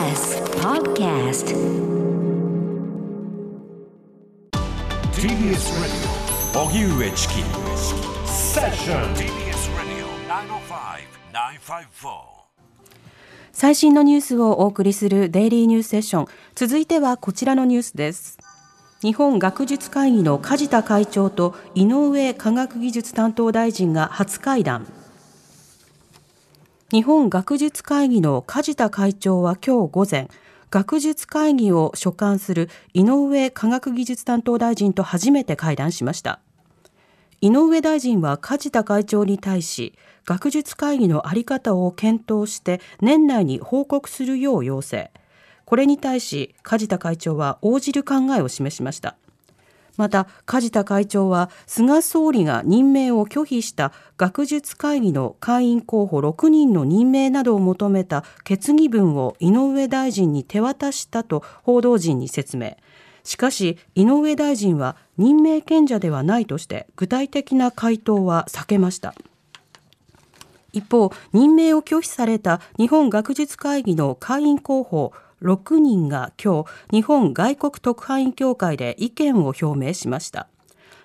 TBS Podcast TBS Radio. 荻上チキセッション TBS Radio 905-954最新のニュースをお送りするデイリーニュースセッション。続いてはこちらのニュースです。日本学術会議の梶田会長と井上科学技術担当大臣が初会談日本学術会議の梶田会長は今日午前学術会議を所管する井上科学技術担当大臣と初めて会談しました。井上大臣は梶田会長に対し学術会議の在り方を検討して年内に報告するよう要請。これに対し梶田会長は応じる考えを示しました。また梶田会長は菅総理が任命を拒否した学術会議の会員候補6人の任命などを求めた決議文を井上大臣に手渡したと報道陣に説明。しかし井上大臣は任命権者ではないとして具体的な回答は避けました。一方任命を拒否された日本学術会議の会員候補6人が今日日本外国特派員協会で意見を表明しました。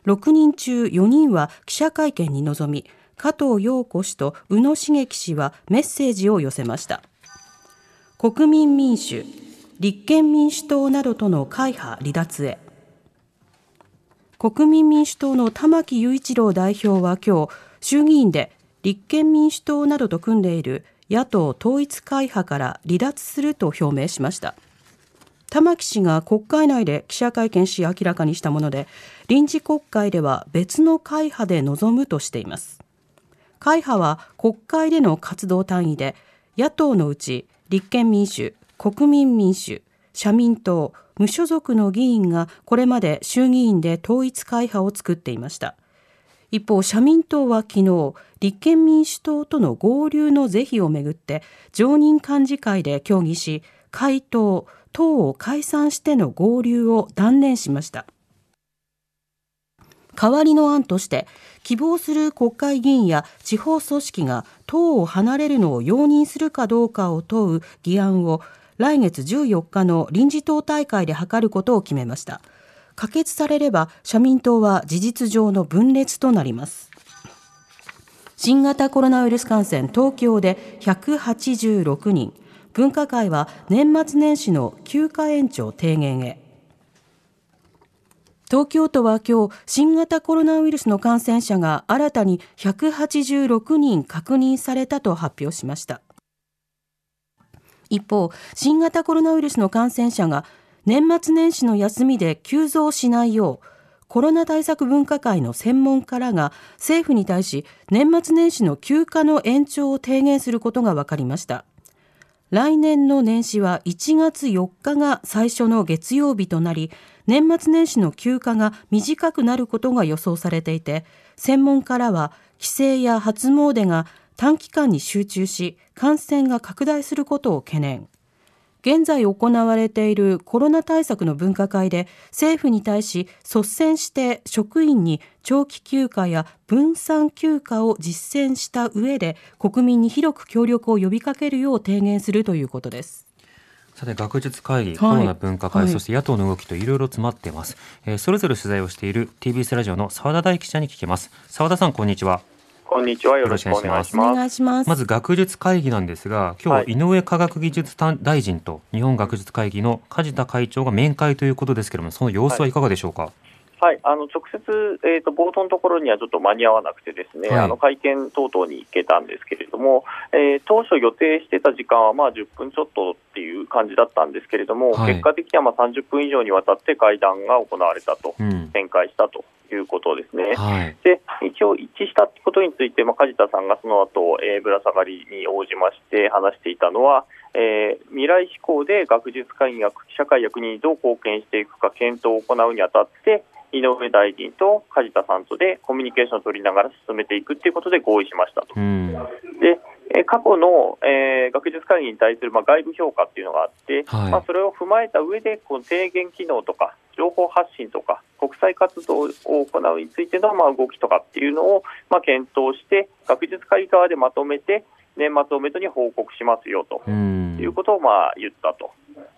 6人中4人は記者会見に臨み加藤陽子氏と宇野茂樹氏はメッセージを寄せました。国民民主立憲民主党などとの会派離脱へ。国民民主党の玉木雄一郎代表は今日衆議院で立憲民主党などと組んでいる野党統一会派から離脱すると表明しました。玉木氏が国会内で記者会見し明らかにしたもので臨時国会では別の会派で臨むとしています。会派は国会での活動単位で野党のうち立憲民主国民民主社民党無所属の議員がこれまで衆議院で統一会派を作っていました。一方社民党は昨日立憲民主党との合流の是非をめぐって常任幹事会で協議し回答党を解散しての合流を断念しました。代わりの案として希望する国会議員や地方組織が党を離れるのを容認するかどうかを問う議案を来月14日の臨時党大会で諮ることを決めました。可決されれば社民党は事実上の分裂となります。新型コロナウイルス感染東京で186人。分科会は年末年始の休暇延長提言へ。東京都は今日新型コロナウイルスの感染者が新たに186人確認されたと発表しました。一方新型コロナウイルスの感染者が年末年始の休みで急増しないようコロナ対策分科会の専門家らが政府に対し年末年始の休暇の延長を提言することが分かりました。来年の年始は1月4日が最初の月曜日となり年末年始の休暇が短くなることが予想されていて専門家らは帰省や初詣が短期間に集中し感染が拡大することを懸念。現在行われているコロナ対策の分科会で政府に対し率先して職員に長期休暇や分散休暇を実践した上で国民に広く協力を呼びかけるよう提言するということです。さて学術会議、はい、コロナ分科会、はい、そして野党の動きといろいろ詰まっています、えー、それぞれ取材をしている TBS ラジオの澤田大記者に聞きます。澤田さんこんにちはこんにちは。よろしくお願いします。お願いします。まず学術会議なんですが、今日、井上科学技術大臣と日本学術会議の梶田会長が面会ということですけれども、その様子はいかがでしょうか？はいはい、あの直接、えーと、冒頭のところにはちょっと間に合わなくて、ですね、はい、あの会見等々に行けたんですけれども、えー、当初予定してた時間はまあ10分ちょっとっていう感じだったんですけれども、はい、結果的にはまあ30分以上にわたって会談が行われたと、うん、展開したということですね。はい、で一応、一致したことについて、まあ、梶田さんがその後、えー、ぶら下がりに応じまして話していたのは、えー、未来志向で学術会議が社会役にどう貢献していくか検討を行うにあたって、井上大臣と梶田さんとでコミュニケーションを取りながら進めていくということで合意しましたと。でえ過去の、えー、学術会議に対する、まあ、外部評価っていうのがあって、はい、まあ、それを踏まえた上でこの提言機能とか情報発信とか国際活動を行うについての、まあ、動きとかっていうのを、まあ、検討して学術会議側でまとめて年末をめどに報告しますよと。いうことをまあ言ったと。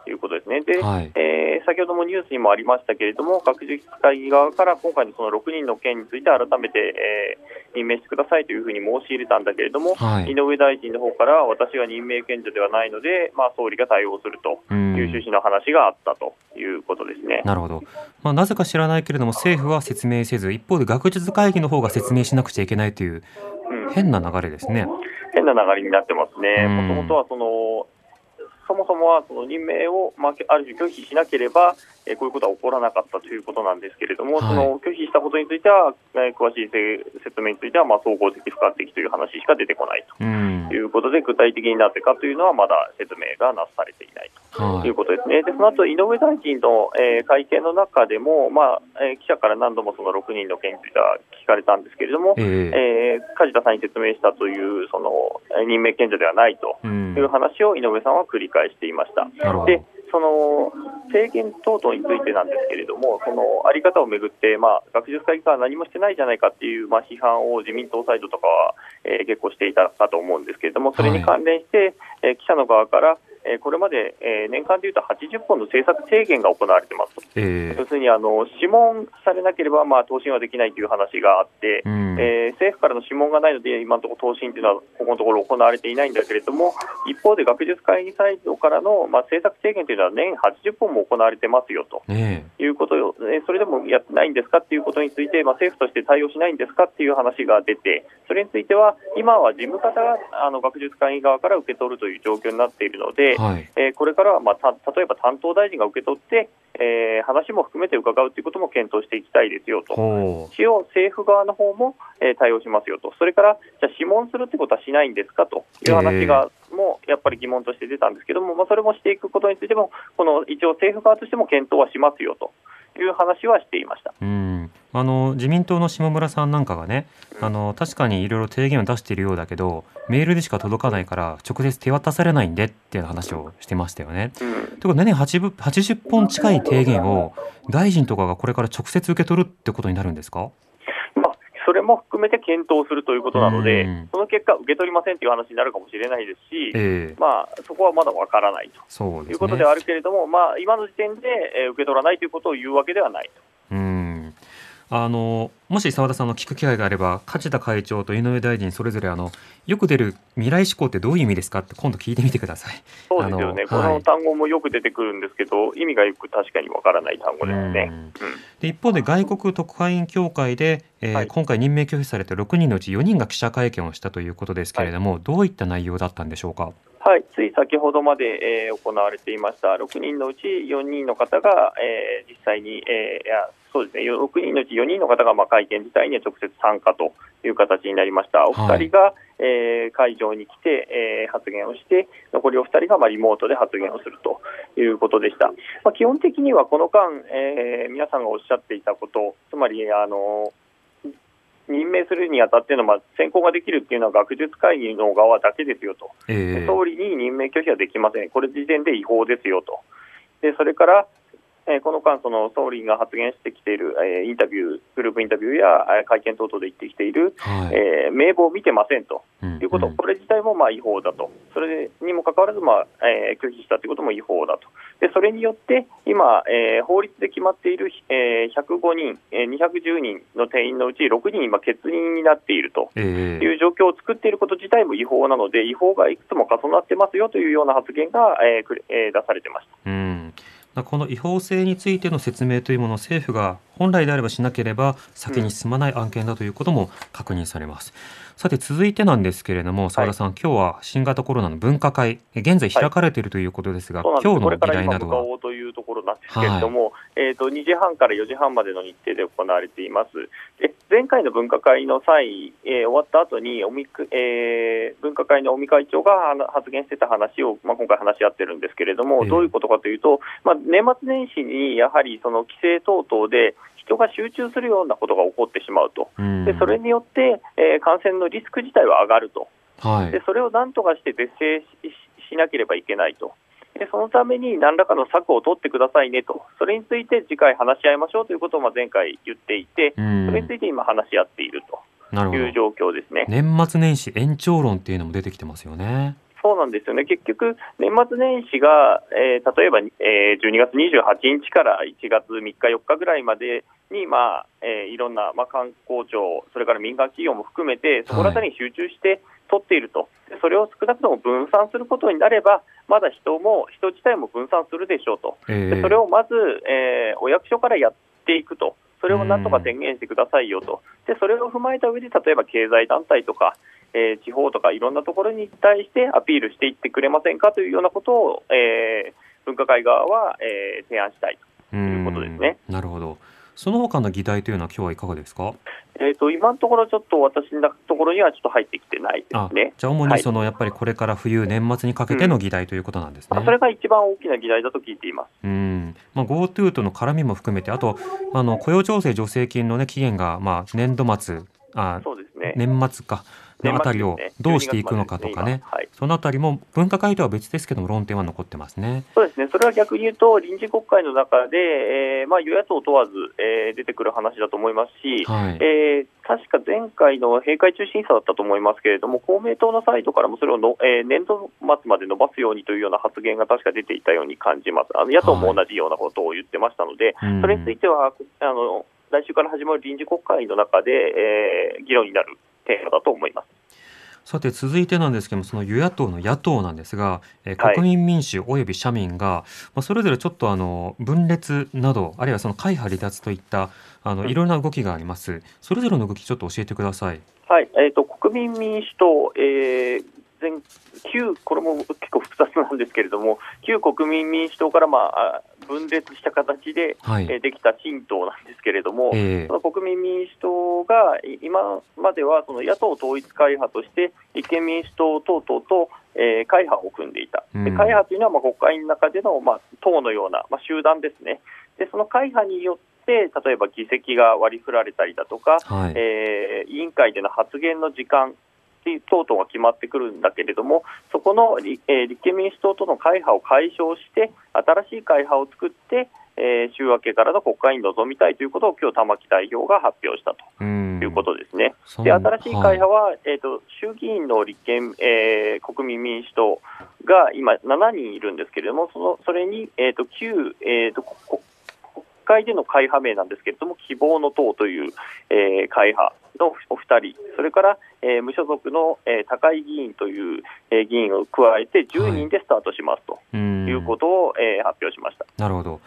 いうことですね。で、はい、えー、先ほどもニュースにもありましたけれども、学術会議側から今回のその6人の件について改めて、えー、任命してくださいというふうに申し入れたんだけれども、はい、井上大臣の方から私が任命権者ではないので、まあ、総理が対応するという趣旨の話があったということですね。なるほど。まあ、なぜか知らないけれども、政府は説明せず、一方で学術会議の方が説明しなくちゃいけないという、変な流れですね。変な流れになってますね。もともとはそのそもそもはその任命を、まあ、ある種拒否しなければ、えー、こういうことは起こらなかったということなんですけれども、はい、その拒否したことについては、えー、詳しい説明については、まあ、総合的、不可的という話しか出てこないと。いうことで、具体的になぜかというのは、まだ説明がなされていないと。い。うことですね。でその後井上大臣の、えー、会見の中でも、まあえー、記者から何度もその6人の件については聞かれたんですけれども、えー、えー、梶田さんに説明したというその任命権者ではないという話を井上さんは繰り返していました。でその提言等々についてなんですけれども、そのあり方をめぐって、まあ、学術会議は何もしてないじゃないかっていう、まあ、批判を自民党サイドとかは、えー、結構していたかと思うんですけれども、それに関連して、はい、えー、記者の側から、えこれまで、え年間でいうと80本の政策提言が行われてますと、えー、要するにあの諮問されなければ、まあ、答申はできないという話があって、うん、えー、政府からの諮問がないので、今のところ答申というのはここのところ行われていないんだけれども、一方で学術会議サイドからの、まあ、政策提言というのは年80本も行われてますよと、えー、いうことを、えそれでもやってないんですかということについて、まあ、政府として対応しないんですかという話が出て、それについては、今は事務方があの学術会議側から受け取るという状況になっているので、はい、えー、これからは、まあ、例えば担当大臣が受け取って、えー、話も含めて伺うということも検討していきたいですよと、一応、政府側の方も、えー、対応しますよと、それから、じゃあ、諮問するってことはしないんですかと。いう話が、もやっぱり疑問として出たんですけども、まあ、それもしていくことについても、この一応、政府側としても検討はしますよと。いう話はしていました。うんあの自民党の下村さんなんかがね、あの確かにいろいろ提言を出しているようだけどメールでしか届かないから直接手渡されないんでっていう話をしてましたよね。ということでね 80, 80本近い提言を大臣とかがこれから直接受け取るってことになるんですか？それも含めて検討するということなので、その結果、受け取りませんという話になるかもしれないですし、えー、まあ、そこはまだわからないと、ね、いうことではあるけれども、まあ、今の時点で、え受け取らないということを言うわけではないと。うんあのもし澤田さんの聞く機会があれば梶田会長と井上大臣それぞれあのよく出る未来志向ってどういう意味ですかって今度聞いてみてください。そうですよね、この単語もよく出てくるんですけど、意味がよく確かにわからない単語ですね、うん、で一方で外国特派員協会で、えーはい、今回任命拒否された6人のうち4人が記者会見をしたということですけれども、はい、どういった内容だったんでしょうか？はい、つい先ほどまで、えー、行われていました6人のうち4人の方が、えー、実際に、えー、そうですね。6人のうち4人の方が、まあ、会見自体に直接参加という形になりました。お二人が、はい、えー、会場に来て、えー、発言をして、残りお二人が、まあ、リモートで発言をするということでした。まあ、基本的にはこの間、えー、皆さんがおっしゃっていたこと、つまり、あの任命するにあたっての、まあ、選考ができるっていうのは学術会議の側だけですよと、えー、総理に任命拒否はできません、これ時点で違法ですよと、でそれから、えー、この間、その総理が発言してきている、えー、インタビュー、グループインタビューや会見等々で言ってきている、はい、えー、名簿を見てませんと。いうこと、うん。うん、これ自体もまあ違法だと、それにもかかわらず、まあえー、拒否したということも違法だと、でそれによって今、えー、法律で決まっている、えー、105人、えー、210人の定員のうち6人、今、欠員になっていると。いう状況を作っていること自体も違法なので、違法がいくつも重なってますよというような発言が、えーえー、出されてました。うんこの違法性についての説明というものを政府が本来であればしなければ先に進まない案件だということも確認されます。さて続いてなんですけれども澤田さん、はい、今日は新型コロナの分科会現在開かれているということですが、はい、今日の議題などは？というところなんですけれども、はい、えーと、2時半から4時半までの日程で行われています。で前回の分科会の際、えー、終わった後におみえー、分科会の尾身会長が発言してた話を、まあ、今回話し合ってるんですけれども、どういうことかというと、まあ、年末年始にやはりその規制等々で人が集中するようなことが起こってしまうと、でそれによって、えー、感染のリスク自体は上がると、はい、でそれをなんとかして是正しなければいけないと。でそのために何らかの策を取ってくださいねと、それについて次回話し合いましょうということをまあ前回言っていて、それについて今話し合っていると。いう状況ですね。年末年始延長論っていうのも出てきてますよね。そうなんですよね、結局、年末年始が、えー例えば、えー12月28日から1月3日、4日ぐらいまでに、まあえーいろんな、まあ、観光庁、それから民間企業も含めて、そこら辺に集中して取っていると、でそれを少なくとも分散することになれば、まだ人も、人自体も分散するでしょうと、えでそれをまず、えーお役所からやっていくと、それをなんとか宣言してくださいよと、でそれを踏まえた上で、例えば経済団体とか、えー地方とかいろんなところに対してアピールしていってくれませんかというようなことを、えー分科会側は、えー提案したいということですね。なるほど。その他の議題というのは今日はいかがですか？えー、と今のところ、ちょっと私のところにはちょっと入ってきてないであすね。じゃあ主はいにそのやっぱりこれから冬年末にかけての議題ということなんですね。まあそれが一番大きな議題だと聞いています。うん、まあ GoTo との絡みも含めて、あとあの雇用調整助成金のね期限がまあ年度末、あそうですね。年末かのあたりをどうしていくのかとかね。12月までです今。はい。そのあたりも分科会とは別ですけども論点は残ってますね。そうですね、それは逆に言うと、臨時国会の中で、えーまあ、与野党問わず、えー出てくる話だと思いますし、はい。えー確か前回の閉会中審査だったと思いますけれども、公明党のサイドからもそれをの、えー年度末まで伸ばすようにというような発言が確か出ていたように感じます、あの野党も同じようなことを言ってましたので、うん。それについてはあの来週から始まる臨時国会の中で、えー議論になるテーマだと思います。さて続いてなんですけどもその与野党の野党なんですが、えーはい国民民主および社民が、まあ、それぞれちょっとあの分裂などあるいはその会派離脱といったあのうんいろんな動きがあります。それぞれの動きちょっと教えてください。はい、えー、と国民民主党、えー前旧これも結構複雑なんですけれども、旧国民民主党から、まあ、あ分裂した形で、はい。えーできた新党なんですけれども、えその国民民主党がい今まではその野党統一会派として、立憲民主党等々と、えー会派を組んでいた、でうん会派というのはまあ国会の中での、まあ、党のような、まあ、集団ですね、でその会派によって、例えば議席が割り振られたりだとか、ーはい。えー委員会での発言の時間等々が決まってくるんだけれども、そこの立,、えー立憲民主党との会派を解消して、新しい会派を作って、えー週明けからの国会に臨みたいということを、今日玉木代表が発表したとうん。いうことですね。で新しい会はい。派は、えー、と衆議院の立憲、えー国民民主党が今、7人いるんですけれども、そのそれに、えー、と旧、えー、とここ国会での会派名なんですけれども、希望の党という、えー会派のお二人、それから、えー無所属の、えー高井議員という、えー議員を加えて、10人でスタートしますとうんいうことを、えー発表しました。なるほど。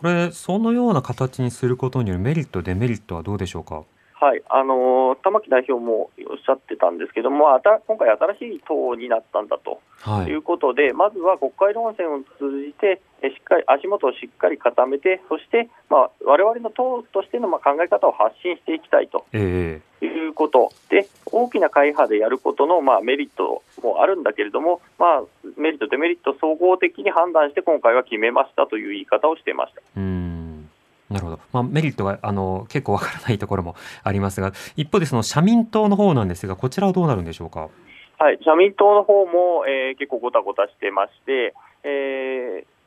これそのような形にすることによるメリットデメリットはどうでしょうか？はい、あのー玉木代表もおっしゃってたんですけども、あた今回、新しい党になったんだと。はいということで、まずは国会論戦を通じて、えしっかり足元をしっかり固めて、そして、まあ、我々の党としてのまあ考え方を発信していきたいとええいうことで、大きな会派でやることのまあメリットもあるんだけれども、まあ、メリット、デメリット総合的に判断して、今回は決めましたという言い方をしていました。うんなるほど、まあ、メリットがあの結構わからないところもありますが一方でその社民党の方なんですがこちらはどうなるんでしょうか？はい、社民党の方も、えー結構ごたごたしてまして、えー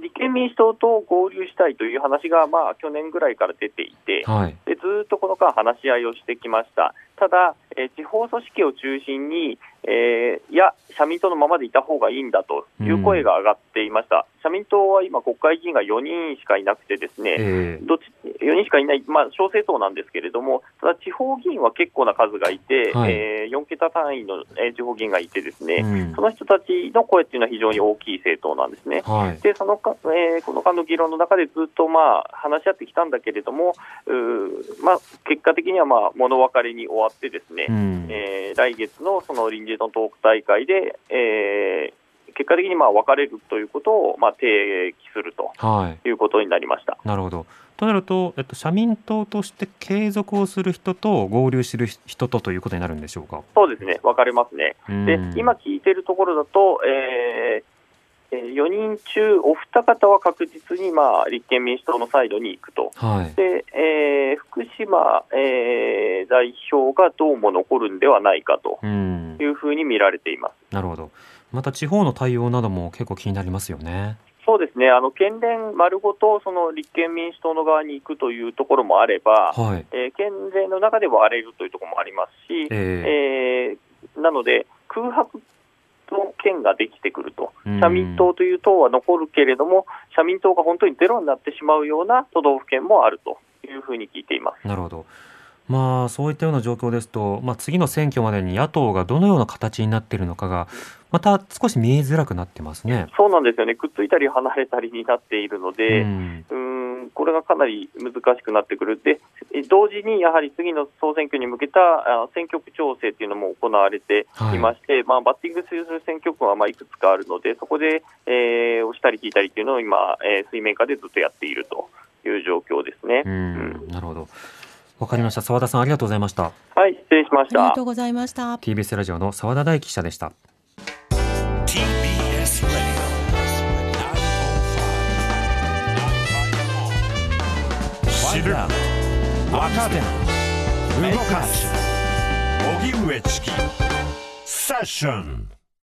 立憲民主党と合流したいという話が、まあ、去年ぐらいから出ていて、はい。でずーっとこの間、話し合いをしてきました、ただ、えー地方組織を中心に、えーいや、社民党のままでいた方がいいんだという声が上がっていました、社民党は今、国会議員が4人しかいなくて、ですね、ええ。どっち4人しかいない、まあ、小政党なんですけれども、ただ地方議員は結構な数がいて、はい。え4桁単位の、えー地方議員がいて、ですね、うん。その人たちの声っていうのは非常に大きい政党なんですね。はい。でそのか、えーこの間の議論の中でずっと、まあ、話し合ってきたんだけれども、うーまあ、結果的には、まあ、物別れに終わってですね、うんえー来月のその臨時のトーク大会で、えー結果的にまあ別れるということを、まあ、提起するとはいいうことになりました。なるほど。となると、えっと、社民党として継続をする人と合流する人とということになるんでしょうか？そうですね、分かれますね。でうん今聞いてるところだと、えーえー4人中お二方は確実に、まあ、立憲民主党のサイドに行くと。はい。で、えー福島、えー代表がどうも残るんではないかとうんいうふうに見られています。なるほど。また地方の対応なども結構気になりますよね。そうですね、あの県連丸ごとその立憲民主党の側に行くというところもあれば、はい。えー県連の中で割れるというところもありますし、ええーなので、空白ができてくると、うん社民党という党は残るけれども、社民党が本当にゼロになってしまうような都道府県もあるというふうに聞いています。なるほど。まあそういったような状況ですと、まあ、次の選挙までに野党がどのような形になっているのかがまた少し見えづらくなってますね。そうなんですよね、くっついたり離れたりになっているので、うんこれがかなり難しくなってくる、でえ同時にやはり次の総選挙に向けたあ選挙区調整というのも行われていまして、まあ、バッティングする選挙区はまあいくつかあるので、そこで、えー押したり引いたりというのを今、えー水面下でずっとやっているという状況ですね。うんなるほど。わかりました。澤田さんありがとうございました。はい、失礼しましたありがと。うございました。TBS ラジオの澤田大記者でした。知る。若手動かす。荻上チキ。セッション